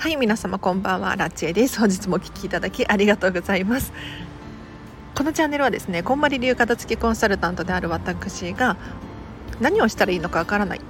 はい皆様こんばんは。ラチェです。本日もお聞きいただきありがとうございます。このチャンネルはですねこんまり流片付けコンサルタントである私が何をしたらいいのかわからない。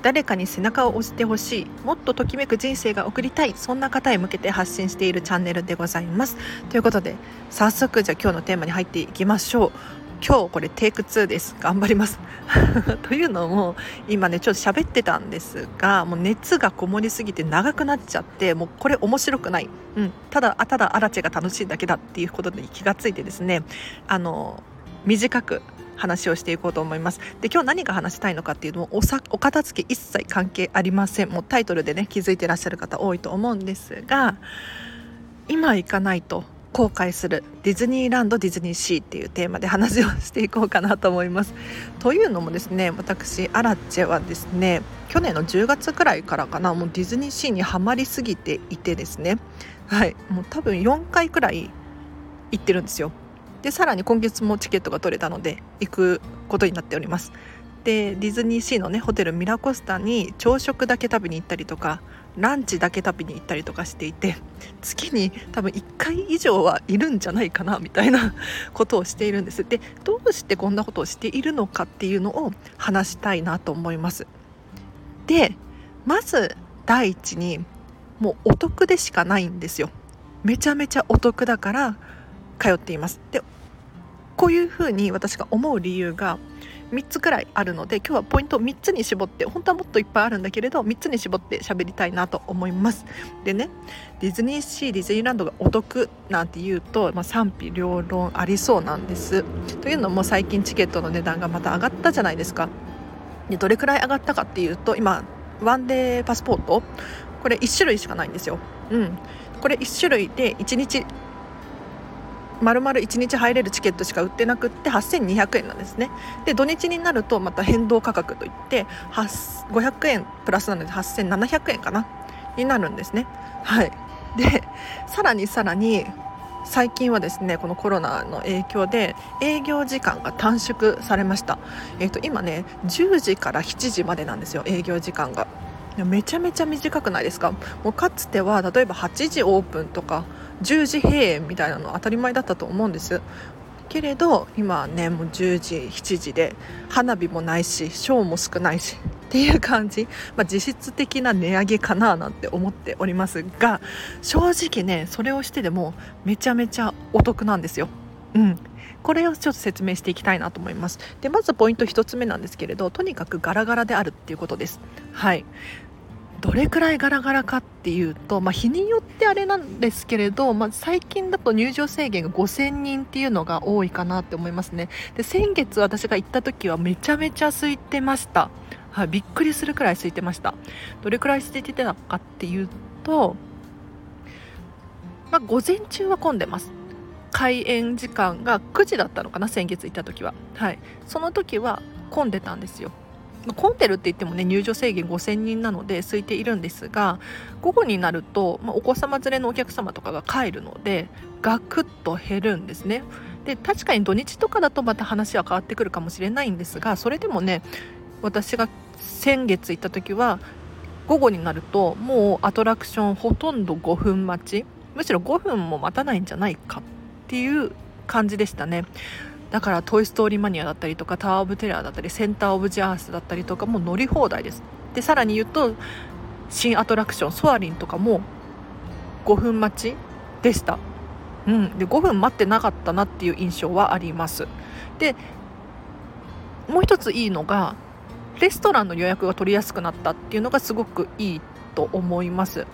誰かに背中を押してほしい。もっとときめく人生が送りたい。そんな方へ向けて発信しているチャンネルでございます。ということで早速じゃあ今日のテーマに入っていきましょう。今日これテイク2です。頑張ります。というのも今ねちょっと喋ってたんですがもう熱がこもりすぎて長くなっちゃってもうこれ面白くない、うん、ただただアラチェが楽しいだけだっていうことに気がついてですねあの短く話をしていこうと思います。で今日何が話したいのかっていうのもおさお片付け一切関係ありません。もうタイトルでね気づいてらっしゃる方多いと思うんですが今行かないと後悔するディズニーランドディズニーシーっていうテーマで話をしていこうかなと思います。というのもですね私アラチェはですね去年の10月くらいからかなもうディズニーシーにはまりすぎていてですねはいもう多分4回くらい行ってるんですよ。でさらに今月もチケットが取れたので行くことになっております。でディズニーシーのねホテルミラコスタに朝食だけ食べに行ったりとかランチだけ食べに行ったりとかしていて月に多分1回以上はいるんじゃないかなみたいなことをしているんです。でどうしてこんなことをしているのかっていうのを話したいなと思います。でまず第一にもうお得でしかないんですよ。めちゃめちゃお得だから通っています。でこういうふうに私が思う理由が3つくらいあるので今日はポイントを3つに絞って本当はもっといっぱいあるんだけれど3つに絞って喋りたいなと思います。でねディズニーシーディズニーランドがお得なんて言うと、まあ、賛否両論ありそうなんです。というのも最近チケットの値段がまた上がったじゃないですか。でどれくらい上がったかっていうと今ワンデーパスポート。これ1種類しかないんですよ。うん。これ1種類で1日丸々1日入れるチケットしか売ってなくって8200円なんですね。で土日になるとまた変動価格といって500円プラスなので8700円かな？になるんですね。はい。でさらにさらに最近はですねこのコロナの影響で営業時間が短縮されました、えーと、今ね10時から7時までなんですよ営業時間が。めちゃめちゃ短くないですか？もうかつては例えば8時オープンとか10時閉園みたいなの当たり前だったと思うんです。けれど今はねもう10時7時で花火もないしショーも少ないしっていう感じ、まあ、実質的な値上げかななんて思っておりますが正直ねそれをしてでもめちゃめちゃお得なんですよ。うん。これをちょっと説明していきたいなと思います。でまずポイント1つ目なんですけれどとにかくガラガラであるっていうことです。はい。どれくらいガラガラかっていうと、まあ、日によってあれなんですけれど、まあ、最近だと入場制限が5000人っていうのが多いかなって思いますね。で先月私が行った時はめちゃめちゃ空いてました、はい、びっくりするくらい空いてました。どれくらい空いてたかっていうと、まあ、午前中は混んでます。開園時間が9時だったのかな先月行った時は。はいその時は混んでたんですよ。混んでるって言ってもね入場制限5000人なので空いているんですが午後になると、まあ、お子様連れのお客様とかが帰るのでガクッと減るんですね。で確かに土日とかだとまた話は変わってくるかもしれないんですがそれでもね私が先月行った時は午後になるともうアトラクションほとんど5分待ち。むしろ5分も待たないんじゃないかっていう感じでしたね。だから「トイ・ストーリー・マニア」だったりとか「タワー・オブ・テラー」だったり「センター・オブ・ジ・アース」だったりとかも乗り放題です。でさらに言うと新アトラクションソアリンとかも5分待ちでした。うん。で5分待ってなかったなっていう印象はあります。でもう一ついいのがレストランの予約が取りやすくなったっていうのがすごくいいと思います。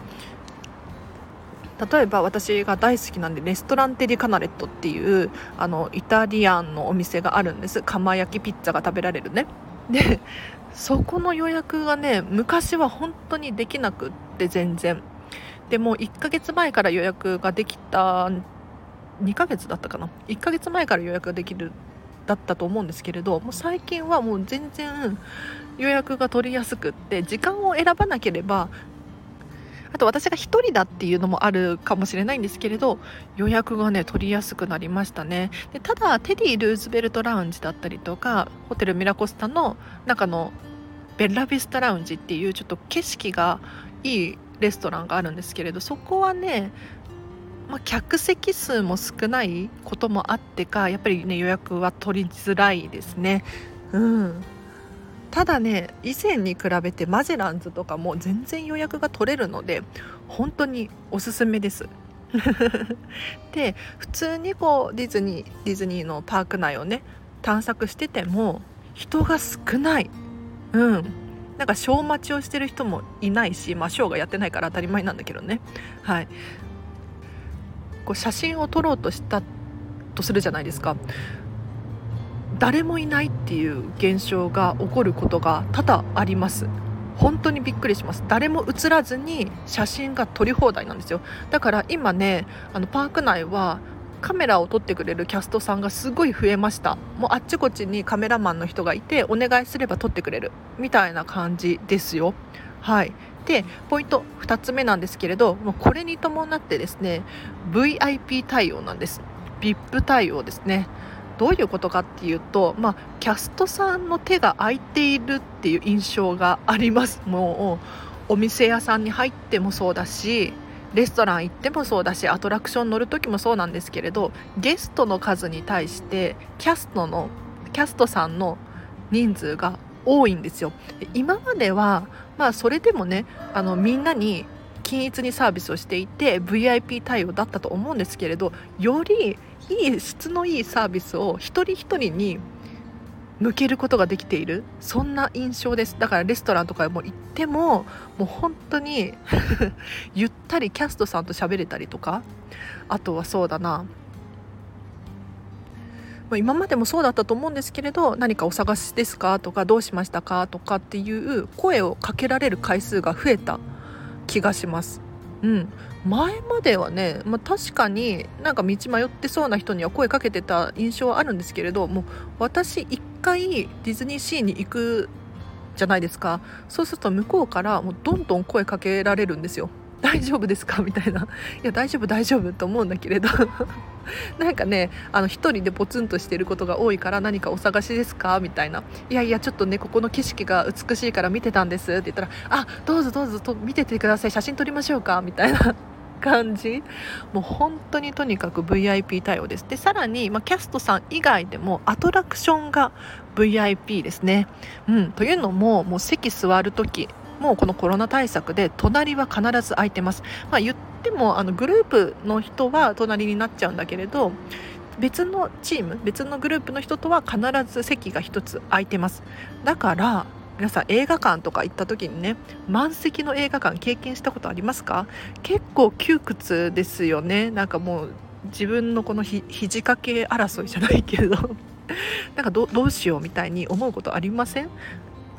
例えば私が大好きなんでレストランテリカナレットっていうあのイタリアンのお店があるんです。釜焼きピッツァが食べられるね。でそこの予約がね昔は本当にできなくって全然。でもう1ヶ月前から予約ができた2ヶ月だったかな。1ヶ月前から予約ができるだったと思うんですけれどもう最近はもう全然予約が取りやすくって時間を選ばなければあと私が1人だっていうのもあるかもしれないんですけれど予約がね取りやすくなりましたねでただテディ・ルーズベルトラウンジだったりとかホテルミラコスタの中のベッラビスタラウンジっていうちょっと景色がいいレストランがあるんですけれどそこはねまあ、客席数も少ないこともあってかやっぱりね予約は取りづらいですね。うんただね以前に比べてマゼランズとかも全然予約が取れるので本当におすすめです。で普通にこうディズニーディズニーのパーク内をね探索してても人が少ない。うん。なんかショー待ちをしてる人もいないし、まあ、ショーがやってないから当たり前なんだけどね。はい。こう写真を撮ろうとしたとするじゃないですか。誰もいないっていう現象が起こることが多々あります。本当にびっくりします。誰も映らずに写真が撮り放題なんですよ。だから今ねあのパーク内はカメラを撮ってくれるキャストさんがすごい増えました。もうあっちこっちにカメラマンの人がいてお願いすれば撮ってくれる。みたいな感じですよ。はい。でポイント2つ目なんですけれどもうこれに伴ってですね VIP 対応なんです。VIP 対応ですね。どういうことかっていうと、まあ、キャストさんの手が空いているっていう印象があります。もうお店屋さんに入ってもそうだしレストラン行ってもそうだしアトラクション乗る時もそうなんですけれどゲストの数に対してキャストのキャストさんの人数が多いんですよ。今まではまあそれでもねあのみんなに均一にサービスをしていて VIP 対応だったと思うんですけれどよりいい質のいいサービスを一人一人に向けることができている。そんな印象です。だからレストランとかも行ってももう本当に ゆったりキャストさんと喋れたりとかあとはそうだな。今までもそうだったと思うんですけれど何かお探しですか？とかどうしましたか？とかっていう声をかけられる回数が増えた。気がします。うん、前まではね、まあ、確かになんか道迷ってそうな人には声かけてた印象はあるんですけれどもう私一回ディズニーシーに行くじゃないですか。そうすると向こうからもうどんどん声かけられるんですよ。大丈夫ですか？みたいな。いや大丈夫大丈夫と思うんだけれど。なんかねあの一人でポツンとしてることが多いから何かお探しですか？みたいな。いやいやちょっとねここの景色が美しいから見てたんです。って言ったらあどうぞどうぞと見ててください。写真撮りましょうか？みたいな 感じ。もう本当にとにかく VIP 対応です。でさらに、まあ、キャストさん以外でもアトラクションが VIP ですね、うん、というのももう席座る時もうこのコロナ対策で隣は必ず空いてます、まあ、言ってもあのグループの人は隣になっちゃうんだけれど別のチーム別のグループの人とは必ず席が1つ空いてます。だから皆さん映画館とか行った時にね満席の映画館経験したことありますか？結構窮屈ですよね。なんかもう自分のこのひ肘掛け争いじゃないけど。なんかどうしようみたいに思うことありません？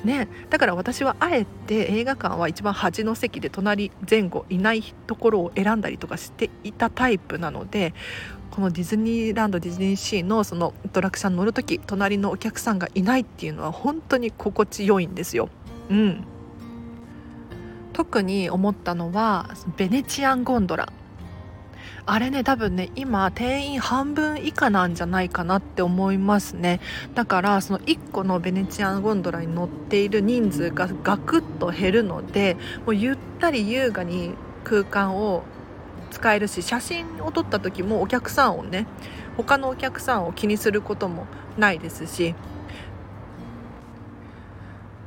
ね、だから私はあえて映画館は一番端の席で隣前後いないところを選んだりとかしていたタイプなのでこのディズニーランドディズニーシーのそのアトラクション乗る時隣のお客さんがいないっていうのは本当に心地よいんですよ。うん。特に思ったのはベネチアンゴンドラ。あれね多分ね今定員半分以下なんじゃないかなって思いますね。だからその1個のベネチアンゴンドラに乗っている人数がガクッと減るのでもうゆったり優雅に空間を使えるし写真を撮った時もお客さんをね他のお客さんを気にすることもないですし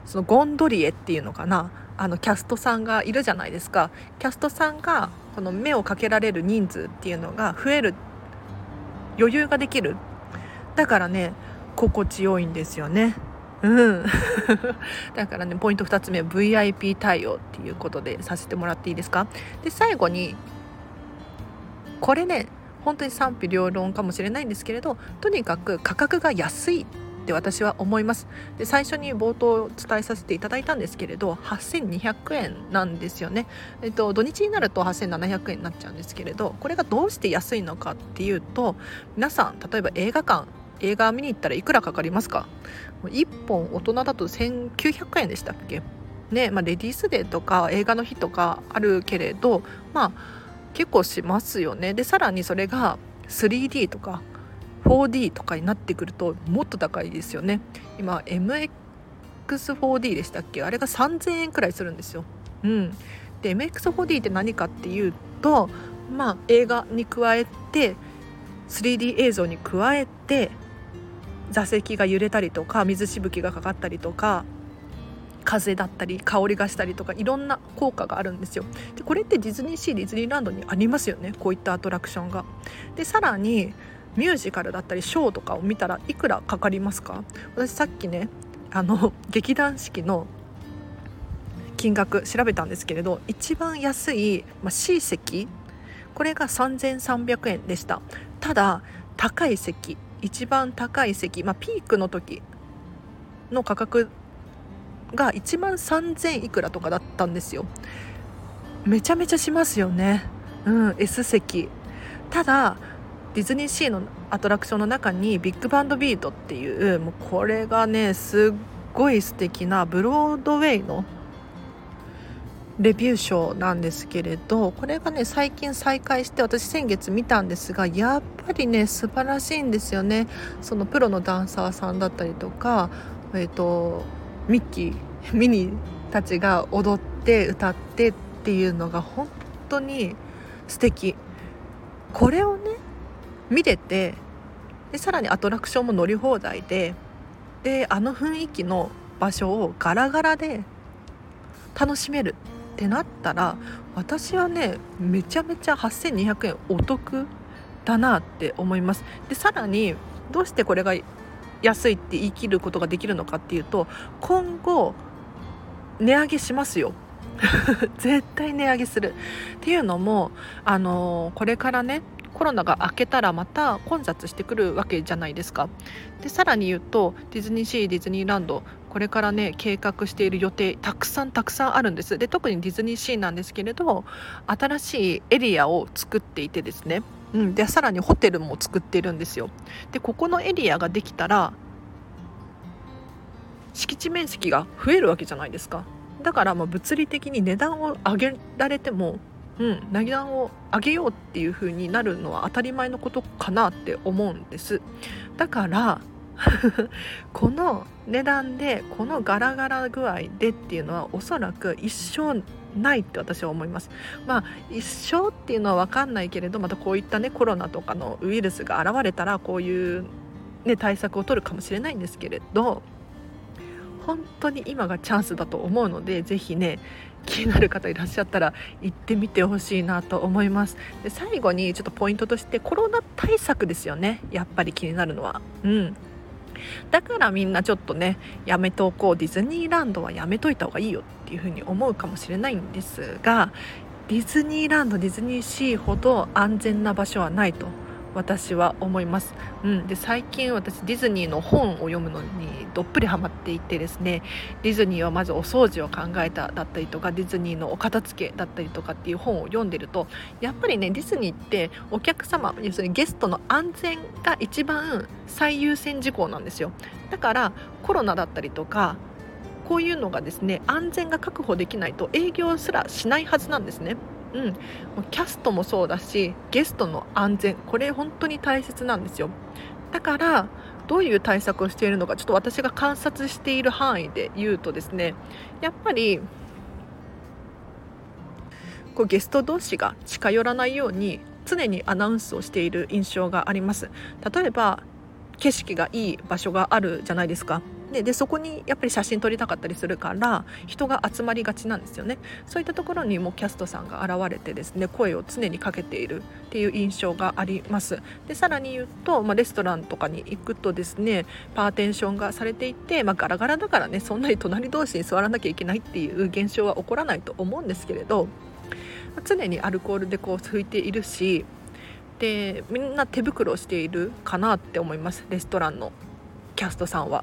そのゴンドリエっていうのかな？あのキャストさんがいるじゃないですか。キャストさんがこの目をかけられる人数っていうのが増える余裕ができる。だからね心地よいんですよね。うん。だからねポイント2つ目 VIP 対応っていうことでさせてもらっていいですか？で最後にこれね本当に賛否両論かもしれないんですけれどとにかく価格が安い。って私は思います。で最初に冒頭伝えさせていただいたんですけれど8200円なんですよね、えっと、土日になると8700円になっちゃうんですけれどこれがどうして安いのかっていうと皆さん例えば映画館映画見に行ったらいくらかかりますか？1本大人だと1900円でしたっけ？ねまあ、レディースデーとか映画の日とかあるけれどまあ結構しますよね。でさらにそれが 3D とか 4D とかになってくるともっと高いですよね。今 MX4D でしたっけ？あれが3000円くらいするんですよ。うん。で MX4D って何かっていうとまあ映画に加えて 3D 映像に加えて座席が揺れたりとか水しぶきがかかったりとか風だったり香りがしたりとかいろんな効果があるんですよ。でこれってディズニーシーディズニーランドにありますよね。こういったアトラクションが。でさらにミュージカルだったりショーとかを見たらいくらかかりますか？私さっきねあの 劇団四季の金額調べたんですけれど一番安い、まあ、C 席これが3300円でした。ただ高い席一番高い席、まあ、ピークの時の価格が1万3000いくらとかだったんですよ。めちゃめちゃしますよね。うん S 席。ただディズニーシーのアトラクションの中にビッグバンドビートっていうもうこれがねすっごい素敵なブロードウェイのレビューショーなんですけれどこれがね最近再開して私先月見たんですがやっぱりね素晴らしいんですよね。そのプロのダンサーさんだったりとかえっ、ー、とミッキー ミニーたちが踊って歌ってっていうのが本当に素敵。これをね見れてでさらにアトラクションも乗り放題でであの雰囲気の場所をガラガラで楽しめるってなったら私はねめちゃめちゃ8200円お得だなって思います。でさらにどうしてこれが安いって言い切ることができるのかっていうと今後値上げしますよ。絶対値上げする。っていうのもあのこれからねコロナが明けたらまた混雑してくるわけじゃないですか。でさらに言うとディズニーシーディズニーランドこれからね計画している予定たくさんたくさんあるんです。で特にディズニーシーなんですけれど新しいエリアを作っていてですね、うん、でさらにホテルも作っているんですよ。でここのエリアができたら敷地面積が増えるわけじゃないですか。だからま物理的に値段を上げられてもうん、値段を上げようっていう風になるのは当たり前のことかなって思うんです。だから この値段でこのガラガラ具合でっていうのはおそらく一生ないって私は思います。まあ一生っていうのは分かんないけれどまたこういったねコロナとかのウイルスが現れたらこういう、ね、対策を取るかもしれないんですけれど本当に今がチャンスだと思うので是非ね気になる方いらっしゃったら行ってみてほしいなと思います。で最後にちょっとポイントとしてコロナ対策ですよね。やっぱり気になるのは。うん。だからみんなちょっとねやめておこう。ディズニーランドはやめといた方がいいよっていうふうに思うかもしれないんですがディズニーランドディズニーシーほど安全な場所はないと。私は思います、うん、で最近私ディズニーの本を読むのにどっぷりハマっていてですね。ディズニーはまずお掃除を考えただったりとかディズニーのお片付けだったりとかっていう本を読んでるとやっぱりねディズニーってお客様要するにゲストの安全が一番最優先事項なんですよ。だからコロナだったりとかこういうのがですね安全が確保できないと営業すらしないはずなんですね。うん、キャストもそうだしゲストの安全これ本当に大切なんですよ。だからどういう対策をしているのかちょっと私が観察している範囲で言うとですねやっぱりこうゲスト同士が近寄らないように常にアナウンスをしている印象があります。例えば景色がいい場所があるじゃないですか。ででそこにやっぱり写真撮りたかったりするから人が集まりがちなんですよねそういったところにもキャストさんが現れてですね声を常にかけているっていう印象がありますでさらに言うと、まあ、レストランとかに行くとですねパーテンションがされていて、まあ、ガラガラだからねそんなに隣同士に座らなきゃいけないっていう現象は起こらないと思うんですけれどまあ常にアルコールでこう拭いているしでみんな手袋をしているかなって思いますレストランのキャストさんは。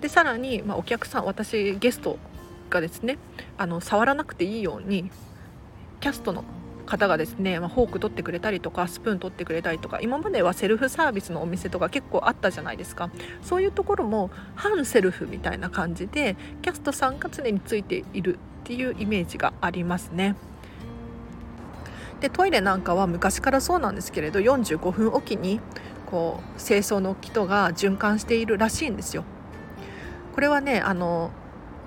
でさらに、まあ、お客さん私ゲストがですねあの触らなくていいようにキャストの方がですね、まあ、フォーク取ってくれたりとかスプーン取ってくれたりとか今まではセルフサービスのお店とか結構あったじゃないですかそういうところも反セルフみたいな感じでキャストさんが常についているっていうイメージがありますね。でトイレなんかは昔からそうなんですけれど45分おきにこう清掃の人が循環しているらしいんですよ。これはねあの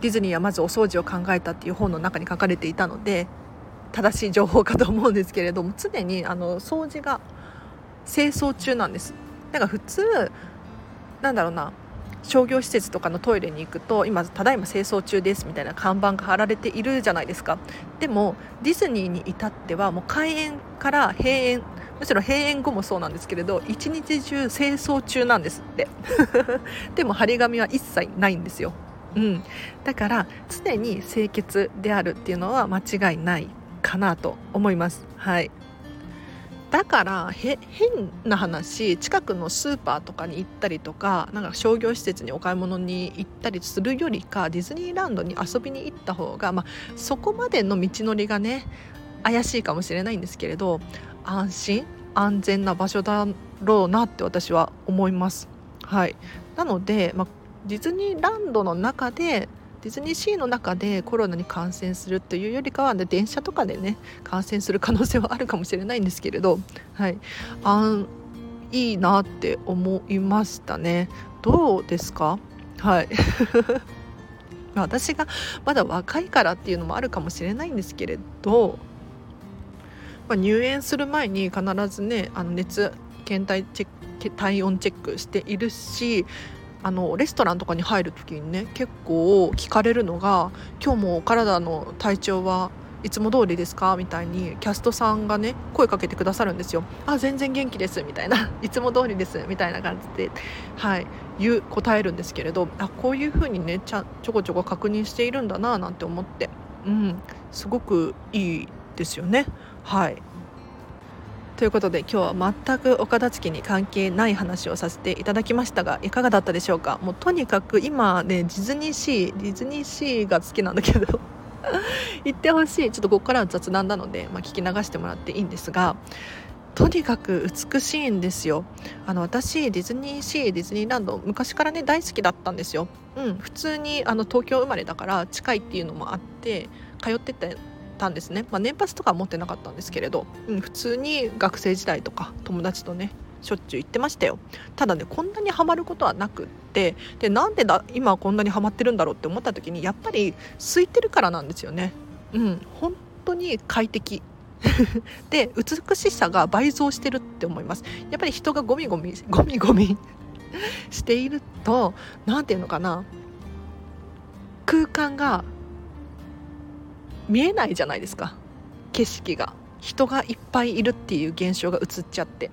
ディズニーはまずお掃除を考えたっていう本の中に書かれていたので正しい情報かと思うんですけれども常にあの掃除が清掃中なんです。だから普通なんだろうな商業施設とかのトイレに行くと今ただいま清掃中ですみたいな看板が貼られているじゃないですか。でもディズニーに至ってはもう開園から閉園むしろ閉園後もそうなんですけれど一日中清掃中なんですって。でも張り紙は一切ないんですよ、うん、だから常に清潔であるっていうのは間違いないかなと思います。はい。だから変な話近くのスーパーとかに行ったりとかなんか商業施設にお買い物に行ったりするよりかディズニーランドに遊びに行った方が、まあ、そこまでの道のりがね怪しいかもしれないんですけれど安心安全な場所だろうなって私は思います。はい、なので、まあ、ディズニーランドの中でディズニーシーの中でコロナに感染するというよりかは、ね、電車とかでね感染する可能性はあるかもしれないんですけれど、はい、あいいなって思いましたね。どうですか？はい 私がまだ若いからっていうのもあるかもしれないんですけれど、まあ、入園する前に必ずねあの熱検体チェック体温チェックしているしあのレストランとかに入る時にね結構聞かれるのが「今日も体の体調はいつも通りですか?」みたいにキャストさんがね声かけてくださるんですよ。あ全然元気ですみたいないつも通りですみたいな感じで、はい、言う答えるんですけれどあこういう風にねちゃちょこちょこ確認しているんだななんて思って、うん、すごくいいですよね。はい。ということで今日は全くお片付けに関係ない話をさせていただきましたがいかがだったでしょうか？もうとにかく今ねディズニーシーディズニーシーが好きなんだけど 行ってほしい。ちょっとここからは雑談なので、まあ、聞き流してもらっていいんですがとにかく美しいんですよ。あの私ディズニーシーディズニーランド昔からね大好きだったんですよ、うん、普通にあの東京生まれだから近いっていうのもあって通っててたんですね、まあ、年パスとかは持ってなかったんですけれど、うん、普通に学生時代とか友達とねしょっちゅう行ってましたよ。ただねこんなにハマることはなくってでなんでだ今こんなにハマってるんだろうって思った時にやっぱり空いてるからなんですよね。うん本当に快適。で美しさが倍増してるって思います。やっぱり人がゴミゴミゴミゴミしていると何て言うのかな。空間が見えないじゃないですか。景色が。人がいっぱいいるっていう現象が映っちゃって。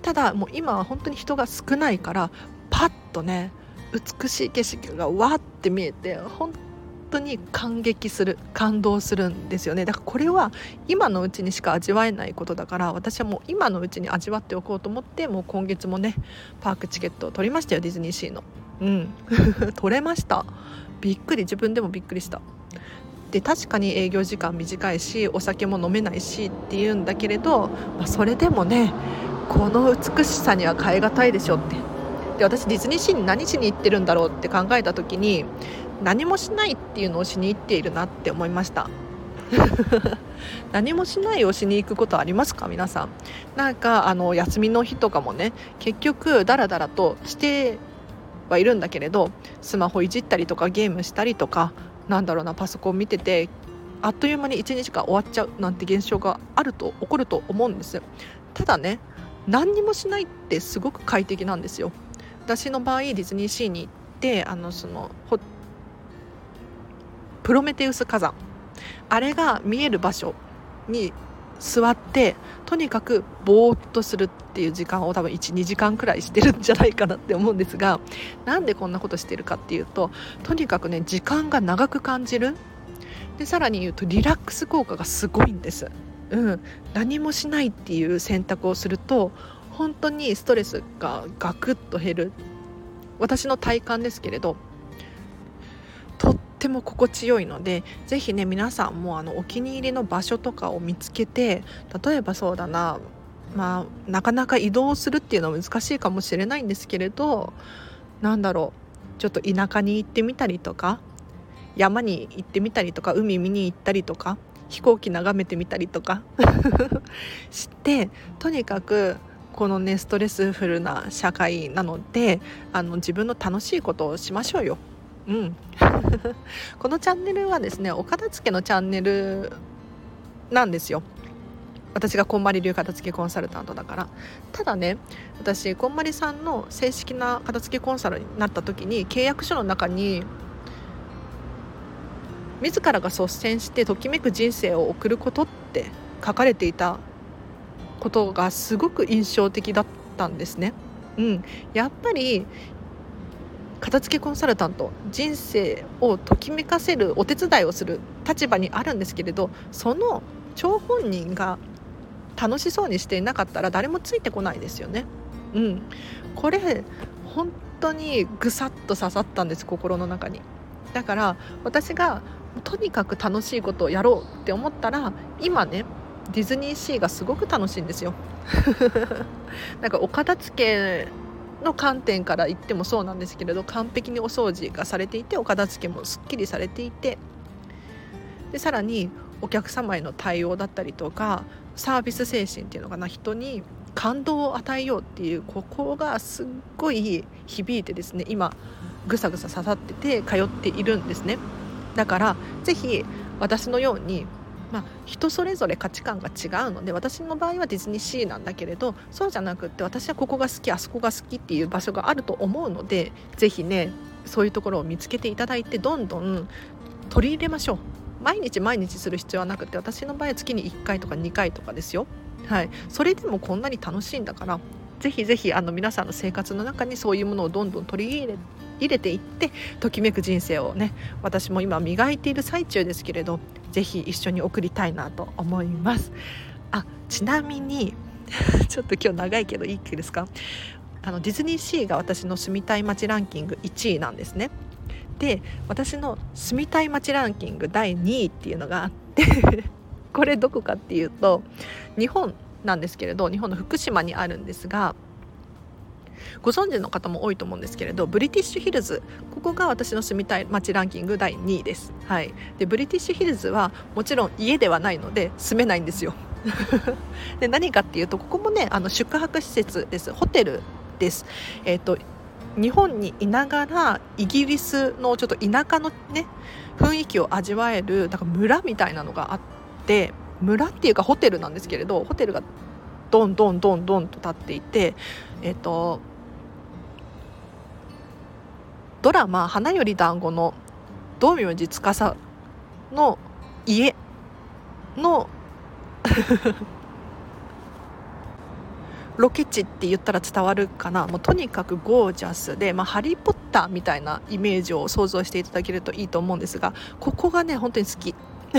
ただもう今は本当に人が少ないからパッとね美しい景色がわって見えて本当に感激する感動するんですよね。だからこれは今のうちにしか味わえないことだから私はもう今のうちに味わっておこうと思ってもう今月もねパークチケットを取りましたよディズニーシーの。うん。取れました。びっくり。自分でもびっくりした。で確かに営業時間短いしお酒も飲めないしっていうんだけれど、まあ、それでもねこの美しさには代え難いでしょって。で私ディズニーシーに何しに行ってるんだろうって考えた時に何もしないっていうのをしに行っているなって思いました。何もしないをしに行くことありますか？皆さん。なんかあの休みの日とかもね結局ダラダラとしてはいるんだけれどスマホいじったりとかゲームしたりとかなんだろうなパソコン見ててあっという間に1日が終わっちゃうなんて現象があると起こると思うんですただね何にもしないってすごく快適なんですよ。私の場合ディズニーシーに行ってあのそのプロメテウス火山。あれが見える場所に座ってとにかくぼーっとするっていう時間を多分12時間くらいしてるんじゃないかなって思うんですがなんでこんなことしてるかっていうととにかくね時間が長く感じる。でさらに言うとリラックス効果がすごいんです、うん、何もしないっていう選択をすると本当にストレスがガクッと減る。私の体感ですけれどっても心地よいのでぜひね皆さんもあのお気に入りの場所とかを見つけて例えばそうだなまあなかなか移動するっていうのは難しいかもしれないんですけれどなんだろうちょっと田舎に行ってみたりとか山に行ってみたりとか海見に行ったりとか飛行機眺めてみたりとか してとにかくこのねストレスフルな社会なのであの自分の楽しいことをしましょうよ。うん。このチャンネルはですねお片付けのチャンネルなんですよ。私がこんまり流片付けコンサルタントだから。ただね私こんまりさんの正式な片付けコンサルになった時に契約書の中に自らが率先してときめく人生を送ることって書かれていたことがすごく印象的だったんですね。うん、やっぱり片付けコンサルタント人生をときめかせるお手伝いをする立場にあるんですけれどその張本人が楽しそうにしていなかったら誰もついてこないですよね。うん、これ本当にぐさっと刺さったんです心の中に。だから私がとにかく楽しいことをやろうって思ったら今ねディズニーシーがすごく楽しいんですよ。なんかお片付けの観点から言ってもそうなんですけれど完璧にお掃除がされていてお片付けもすっきりされていてでさらにお客様への対応だったりとかサービス精神っていうのかな人に感動を与えようっていうここがすっごい響いてですね今ぐさぐさ刺さってて通っているんですね。だから是非私のようにまあ、人それぞれ価値観が違うので私の場合はディズニーシーなんだけれどそうじゃなくって私はここが好きあそこが好きっていう場所があると思うので是非ねそういうところを見つけていただいてどんどん取り入れましょう。毎日毎日する必要はなくて私の場合は月に1回とか2回とかですよ。はい。それでもこんなに楽しいんだからぜひぜひあの皆さんの生活の中にそういうものをどんどん取り入れ入れていってときめく人生をね私も今磨いている最中ですけれどぜひ一緒に送りたいなと思います。あちなみに ちょっと今日長いけどいいですか？あのディズニーシーが私の住みたい街ランキング1位なんですね。で私の住みたい街ランキング第2位っていうのがあって これどこかっていうと日本なんですけれど日本の福島にあるんですがご存知の方も多いと思うんですけれどブリティッシュヒルズここが私の住みたい街ランキング第2位です、はい、でブリティッシュヒルズはもちろん家ではないので住めないんですよ。で何かっていうとここもねあの宿泊施設です。ホテルです、えーと、日本にいながらイギリスのちょっと田舎のね雰囲気を味わえるなんか村みたいなのがあって村っていうかホテルなんですけれどホテルがどんどんどんどんと立っていてえっ、とドラマ「花より団子の道明寺司の家のロケ地って言ったら伝わるかな。もうとにかくゴージャスで、まあ、ハリー・ポッターみたいなイメージを想像していただけるといいと思うんですがここがね本当に好き。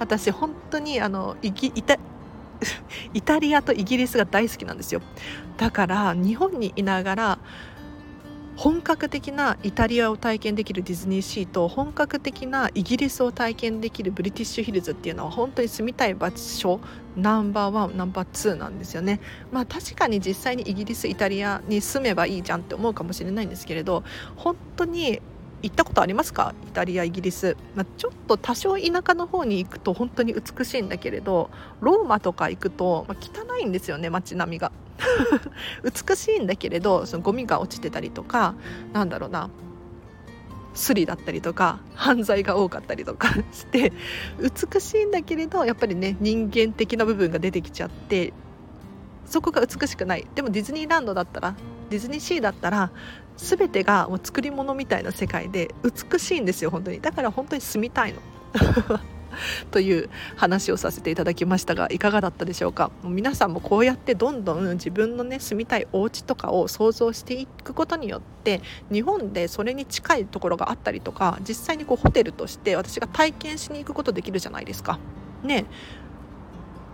私本当にあのイギイタ イタリアとイギリスが大好きなんですよだから日本にいながら本格的なイタリアを体験できるディズニーシーと本格的なイギリスを体験できるブリティッシュヒルズっていうのは本当に住みたい場所ナンバーワンナンバーツーなんですよね。まあ確かに実際にイギリスイタリアに住めばいいじゃんって思うかもしれないんですけれど本当に行ったことありますか？イタリアイギリス、まあ、ちょっと多少田舎の方に行くと本当に美しいんだけれどローマとか行くと、まあ、汚いんですよね街並みが。美しいんだけれどそのゴミが落ちてたりとかなんだろうなスリだったりとか犯罪が多かったりとか して美しいんだけれどやっぱりね人間的な部分が出てきちゃってそこが美しくない。でもディズニーランドだったらディズニーシーだったら全てがもう作り物みたいな世界で美しいんですよ本当にだから本当に住みたいの という話をさせていただきましたがいかがだったでしょうか？皆さんもこうやってどんどん自分のね住みたいお家とかを想像していくことによって日本でそれに近いところがあったりとか実際にこうホテルとして私が体験しに行くことできるじゃないですか。ね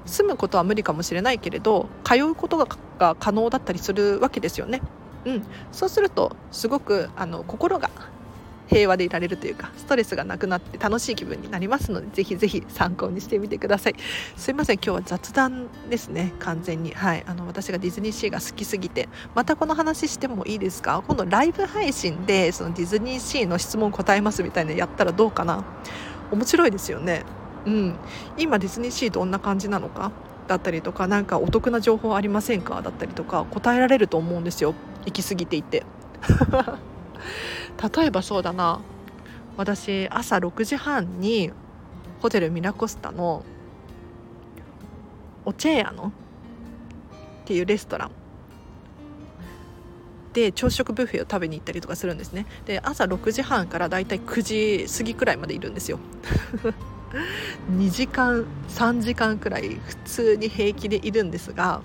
住むことは無理かもしれないけれど通うことが可能だったりするわけですよね。うん、そうするとすごくあの心が平和でいられるというかストレスがなくなって楽しい気分になりますのでぜひぜひ参考にしてみてください。すいません。今日は雑談ですね完全に。はい。あの私がディズニーシーが好きすぎて。またこの話してもいいですか？今度ライブ配信でそのディズニーシーの質問答えますみたいなやったらどうかな？面白いですよね。うん、今ディズニーシーどんな感じなのか？だったりとか何かお得な情報ありませんか？だったりとか答えられると思うんですよ。行き過ぎていて。例えばそうだな。私朝6時半にホテルミラコスタのオチェーアノっていうレストラン。で朝食ブッフェを食べに行ったりとかするんですね。で朝6時半からだいたい9時過ぎくらいまでいるんですよ。2時間3時間くらい普通に平気でいるんですが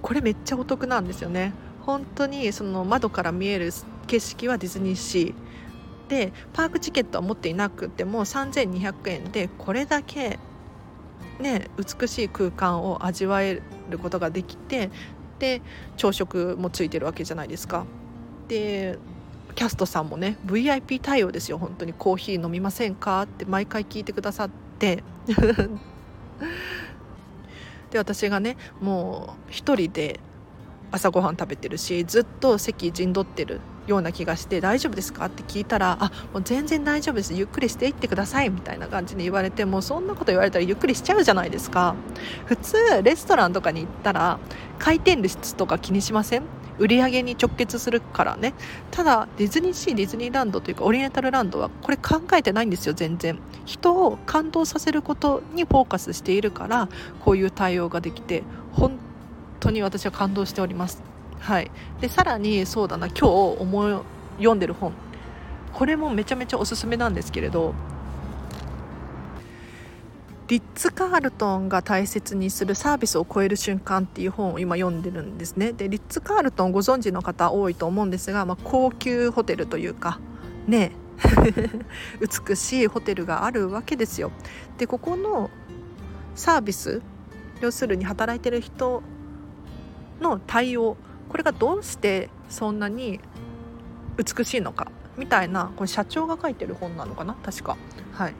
これめっちゃお得なんですよね。本当にその窓から見える景色はディズニーシーでパークチケットは持っていなくても3200円でこれだけね美しい空間を味わえることができてで朝食もついてるわけじゃないですか。でキャストさんもね VIP 対応ですよ。本当に。コーヒー飲みませんか？って毎回聞いてくださって。で私がねもう一人で朝ごはん食べてるしずっと席陣取ってるような気がして大丈夫ですか？って聞いたらあもう全然大丈夫です。ゆっくりしていってくださいみたいな感じに言われてもうそんなこと言われたらゆっくりしちゃうじゃないですか。普通レストランとかに行ったら回転率とか気にしません？売り上げに直結するからね。ただディズニーシーディズニーランドというかオリエンタルランドはこれ考えてないんですよ全然。人を感動させることにフォーカスしているからこういう対応ができて本当に私は感動しております。はい、でさらにそうだな今日思い読んでる本。これもめちゃめちゃおすすめなんですけれどリッツ・カールトンが大切にするサービスを超える瞬間っていう本を今読んでるんですね。でリッツ・カールトンご存知の方多いと思うんですが、まあ、高級ホテルというかね。美しいホテルがあるわけですよ。でここのサービス要するに働いてる人の対応これがどうしてそんなに美しいのかみたいなこれ社長が書いてる本なのかな？確か。はい。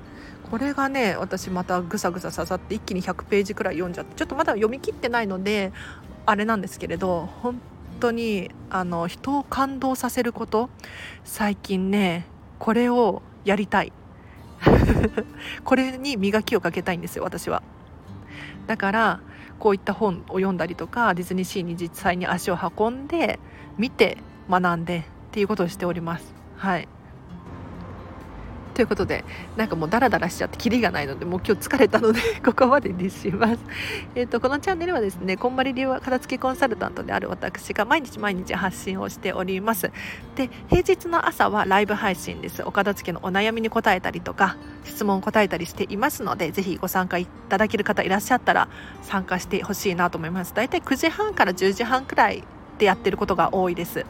これがね私またぐさぐさ刺さって一気に100ページくらい読んじゃってちょっとまだ読み切ってないのであれなんですけれど本当にあの人を感動させること最近ねこれをやりたい。これに磨きをかけたいんですよ私は。だからこういった本を読んだりとかディズニーシーに実際に足を運んで見て学んでっていうことをしております。はいということでなんかもうダラダラしちゃってキリがないのでもう今日疲れたので ここまでにします。えっ、ー、とこのチャンネルはですねこんまり流片付けコンサルタントである私が毎日毎日発信をしております。で平日の朝はライブ配信です。お片付けのお悩みに答えたりとか質問を答えたりしていますのでぜひご参加いただける方いらっしゃったら参加してほしいなと思います。だいたい9時半から10時半くらいでやってることが多いです。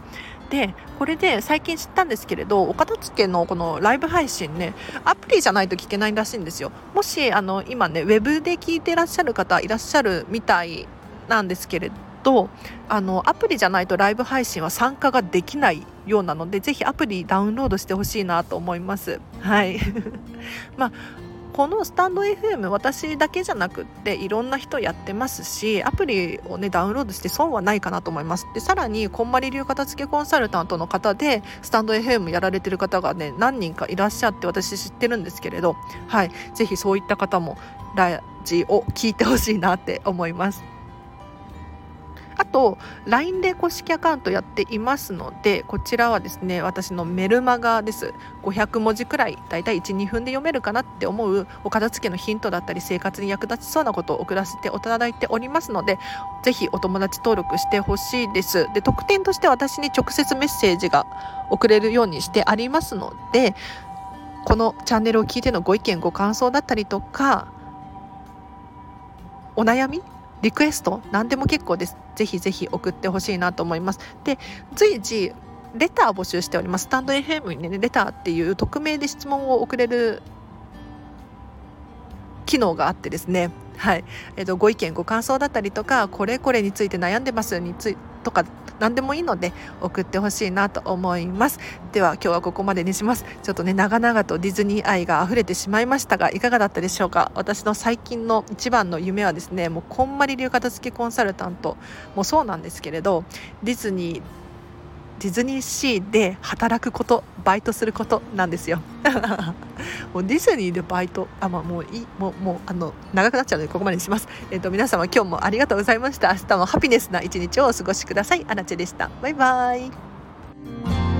でこれで最近知ったんですけれどお片付けのこのライブ配信ねアプリじゃないと聞けないらしいんですよ。もしあの今ねウェブで聞いてらっしゃる方いらっしゃるみたいなんですけれどあのアプリじゃないとライブ配信は参加ができないようなのでぜひアプリダウンロードしてほしいなと思います。はい。まあこのスタンド FM 私だけじゃなくっていろんな人やってますしアプリをねダウンロードして損はないかなと思います。でさらにこんまり流片付けコンサルタントの方でスタンド FM やられてる方がね何人かいらっしゃって私知ってるんですけれどはい是非そういった方もラジオ聞いてほしいなって思います。あと LINE で公式アカウントやっていますのでこちらはですね私のメルマガです。500文字くらいだいたい12分で読めるかなって思うお片付けのヒントだったり生活に役立ちそうなことを送らせていただいておりますのでぜひお友達登録してほしいです。で特典として私に直接メッセージが送れるようにしてありますのでこのチャンネルを聞いてのご意見ご感想だったりとかお悩みリクエスト何でも結構です。ぜひぜひ送ってほしいなと思います。で随時レター募集しております。スタンド FM にねレターっていう匿名で質問を送れる機能があってですね。はい、えーと、ご意見ご感想だったりとかこれこれについて悩んでますについとか何でもいいので送ってほしいなと思います。では今日はここまでにします。ちょっとね長々とディズニー愛が溢れてしまいましたがいかがだったでしょうか？私の最近の一番の夢はですねもうこんまり流片付けコンサルタントもそうなんですけれどディズニーディズニーシーで働くことバイトすることなんですよ。もうディズニーでバイトあ、まあ、もういいもうもうあの長くなっちゃうのでここまでにします。えっ、ー、と皆様今日もありがとうございました。明日もハピネスな一日をお過ごしください。あらちでした。バイバイ。